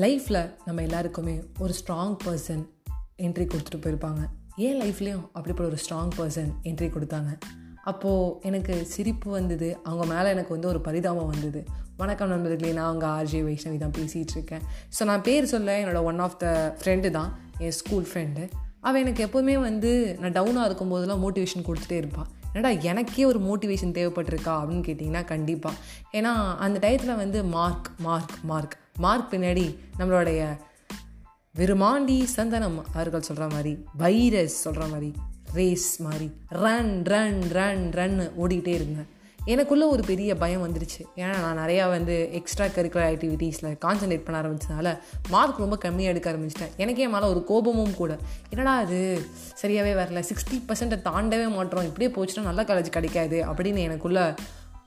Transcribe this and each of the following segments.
லைஃப்பில் நம்ம எல்லாருக்குமே ஒரு ஸ்ட்ராங் பர்சன் என்ட்ரி கொடுத்துட்டு போயிருப்பாங்க. ஏன் லைஃப்லேயும் அப்படிப்பட்ட ஒரு ஸ்ட்ராங் பர்சன் என்ட்ரி கொடுத்தாங்க? அப்போது எனக்கு சிரிப்பு வந்தது. அவங்க மேலே எனக்கு வந்து ஒரு பரிதாபம் வந்தது. வணக்கம் நண்பர்களே நான் அவங்க ஆர்ஜே வைஷ்ணவி தான் பேசிகிட்டு இருக்கேன். ஸோ நான் பேர் சொல்ல என்னோடய ஒன் ஆஃப் த ஃப்ரெண்டு தான் என் ஸ்கூல் ஃப்ரெண்டு அவள் எனக்கு எப்போவுமே வந்து நான் டவுனாக இருக்கும்போதெல்லாம் மோட்டிவேஷன் கொடுத்துட்டே இருப்பாள் என்னடா எனக்கே ஒரு மோட்டிவேஷன் தேவைப்பட்டிருக்கா அப்படின்னு கேட்டிங்கன்னா கண்டிப்பாக ஏன்னா அந்த டயத்தில் வந்து மார்க் மார்க் மார்க் மார்க் பின்னாடி நம்மளுடைய விருமாண்டி சந்தனம் அவர்கள் சொல்கிற மாதிரி வைரஸ் சொல்கிற மாதிரி ரேஸ் மாதிரி ரன் ரன் ரன் ரன் ஓடிக்கிட்டே இருந்தேன் எனக்குள்ளே ஒரு பெரிய பயம் வந்துருச்சு. ஏன்னா நான் நிறையா வந்து எக்ஸ்ட்ரா கரிக்குலர் ஆக்டிவிட்டீஸில் கான்சன்ட்ரேட் பண்ண ஆரம்பிச்சதுனால மார்க் ரொம்ப கம்மியாக எடுக்க ஆரம்பிச்சிட்டேன். எனக்கே மேலே ஒரு கோபமும் கூட. என்னடா அது சரியாகவே வரல. சிக்ஸ்டி பர்சன்ட்டை தாண்டவே மாட்டோம். இப்படியே போச்சுன்னா நல்ல காலேஜ் கிடைக்காது அப்படின்னு எனக்குள்ளே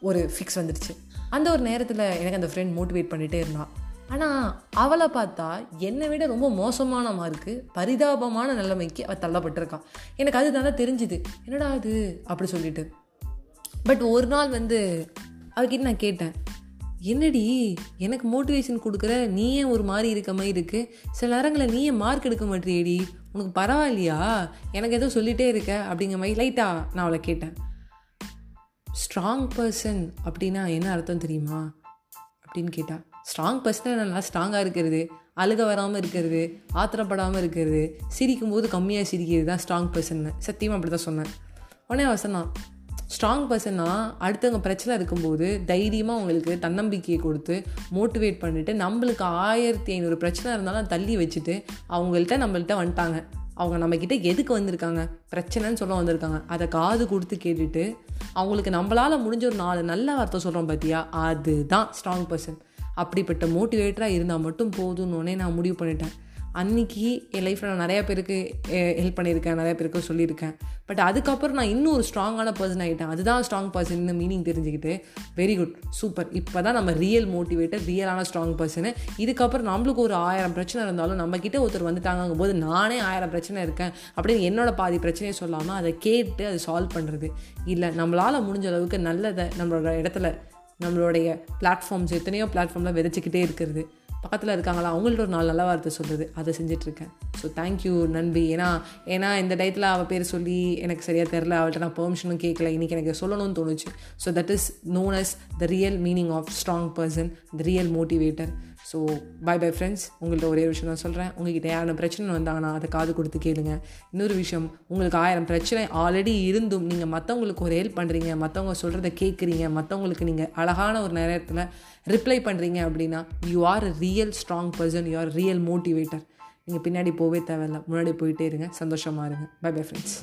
ஒரு ஃபிக்ஸ் வந்துடுச்சு அந்த ஒரு நேரத்தில் எனக்கு அந்த ஃப்ரெண்ட் மோட்டிவேட் பண்ணிகிட்டே இருந்தான். ஆனால் அவளை பார்த்தா என்னை விட ரொம்ப மோசமான மார்க்கு பரிதாபமான நிலைமைக்கு அவள் தள்ளப்பட்டிருக்கான் எனக்கு அது நல்லா தெரிஞ்சுது. என்னடா அது? அப்படி சொல்லிட்டு. பட் ஒரு நாள் வந்து அவகிட்ட நான் கேட்டேன் என்னடி எனக்கு மோட்டிவேஷன் கொடுக்குற நீயே ஒரு மாதிரி இருக்க மாதிரி இருக்குது சில நேரங்களில் நீயே மார்க் எடுக்க மாட்டேடி உனக்கு பரவாயில்லையா? எனக்கு எதுவும் சொல்லிகிட்டே இருக்க. அப்படிங்கிற மாதிரி லைட்டாக நான் அவளை கேட்டேன். ஸ்ட்ராங் பர்சன் அப்படின்னா என்ன அர்த்தம் தெரியுமா? அப்படின்னு கேட்டா ஸ்ட்ராங் பர்சனாக நல்லா ஸ்ட்ராங்காக இருக்கிறது. அழுக வராமல் இருக்கிறது. ஆத்திரப்படாமல் இருக்கிறது. சிரிக்கும் போது கம்மியாக சிரிக்கிறது தான் ஸ்ட்ராங் பர்சன் சத்தியமாக அப்படி தான் சொன்னேன். உடனே அவன் சொன்னான் ஸ்ட்ராங் பர்சன்னா அடுத்தவங்க பிரச்சனை இருக்கும்போது தைரியமாக அவங்களுக்கு தன்னம்பிக்கையை கொடுத்து மோட்டிவேட் பண்ணிவிட்டு நம்மளுக்கு ஆயிரத்தி ஐநூறு பிரச்சனை இருந்தாலும் தள்ளி வச்சுட்டு அவங்கள்ட்ட நம்மள்ட்ட வந்துட்டாங்க. அவங்க நம்மக்கிட்ட எதுக்கு வந்திருக்காங்க? பிரச்சனைன்னு சொல்ல வந்திருக்காங்க. அதை காது கொடுத்து கேட்டுட்டு அவங்களுக்கு நம்மளால் முடிஞ்ச ஒரு நாலு நல்ல வார்த்தை சொல்கிறோம் பார்த்தியா அதுதான் ஸ்ட்ராங் பர்சன் அப்படிப்பட்ட மோட்டிவேட்டராக இருந்தால் மட்டும் போதும்னு நான் முடிவு பண்ணிட்டேன். அன்றைக்கி என் லைஃப்பில் நான் நிறையா பேருக்கு ஹெல்ப் பண்ணியிருக்கேன் நிறையா பேருக்கு சொல்லியிருக்கேன். பட் அதுக்கப்புறம் நான் இன்னும் ஒரு ஸ்ட்ராங்கான பர்சன் ஆகிட்டேன் அதுதான் ஸ்ட்ராங் பர்சன் மீனிங் தெரிஞ்சுக்கிட்டு வெரி குட் சூப்பர் இப்போ தான் நம்ம ரியல் மோட்டிவேட்டர் ரியலான ஸ்ட்ராங் பர்சனு இதுக்கப்புறம் நம்மளுக்கு ஒரு ஆயிரம் பிரச்சனை இருந்தாலும் நம்மக்கிட்ட ஒருத்தர் வந்துட்டாங்கும் போது நானே ஆயிரம் பிரச்சனை இருக்கேன் அப்படின்னு என்னோட பாதி பிரச்சனையை சொல்லாமல் அதை கேட்டு அதை சால்வ் பண்ணுறது இல்லை நம்மளால் முடிஞ்ச அளவுக்கு நல்லதை நம்மளோட இடத்துல நம்மளுடைய பிளாட்ஃபார்ம்ஸ் எத்தனையோ பிளாட்ஃபார்மில் விதைச்சிக்கிட்டே இருக்கிறது. பக்கத்தில் இருக்காங்களா அவங்கள்ட்ட ஒரு நாலு நல்ல வார்த்தை சொல்கிறது அதை செஞ்சிட்ருக்கேன். So thank you நண்பி. ஏன்னா ஏன்னா இந்த டயத்தில் அவள் பேர் சொல்லி எனக்கு சரியாக தெரில அவள்கிட்ட நான் பெர்மிஷனும் கேட்கல இன்றைக்கி எனக்கு சொல்லணும்னு தோணுச்சு. So that is known as the real meaning of strong person the real motivator so bye bye friends உங்கள்கிட்ட ஒரே விஷயம் தான் சொல்கிறேன் உங்ககிட்ட யாரும் பிரச்சனை வந்தாங்கன்னா அதை காது கொடுத்து கேளுங்க. இன்னொரு விஷயம் உங்களுக்கு ஆயிரம் பிரச்சனை ஆல்ரெடி இருந்தும் நீங்கள் மற்றவங்களுக்கு ஒரு ஹெல்ப் பண்ணுறீங்க மற்றவங்க சொல்கிறத கேட்குறீங்க மற்றவங்களுக்கு நீங்கள் அழகான ஒரு நேரத்தில் ரிப்ளை பண்ணுறீங்க அப்படின்னா you are real strong person you are real motivator நீங்கள் பின்னாடி போவே தேவையில்ல. முன்னாடி போயிட்டே இருங்க. சந்தோஷமாக இருங்க. By bye friends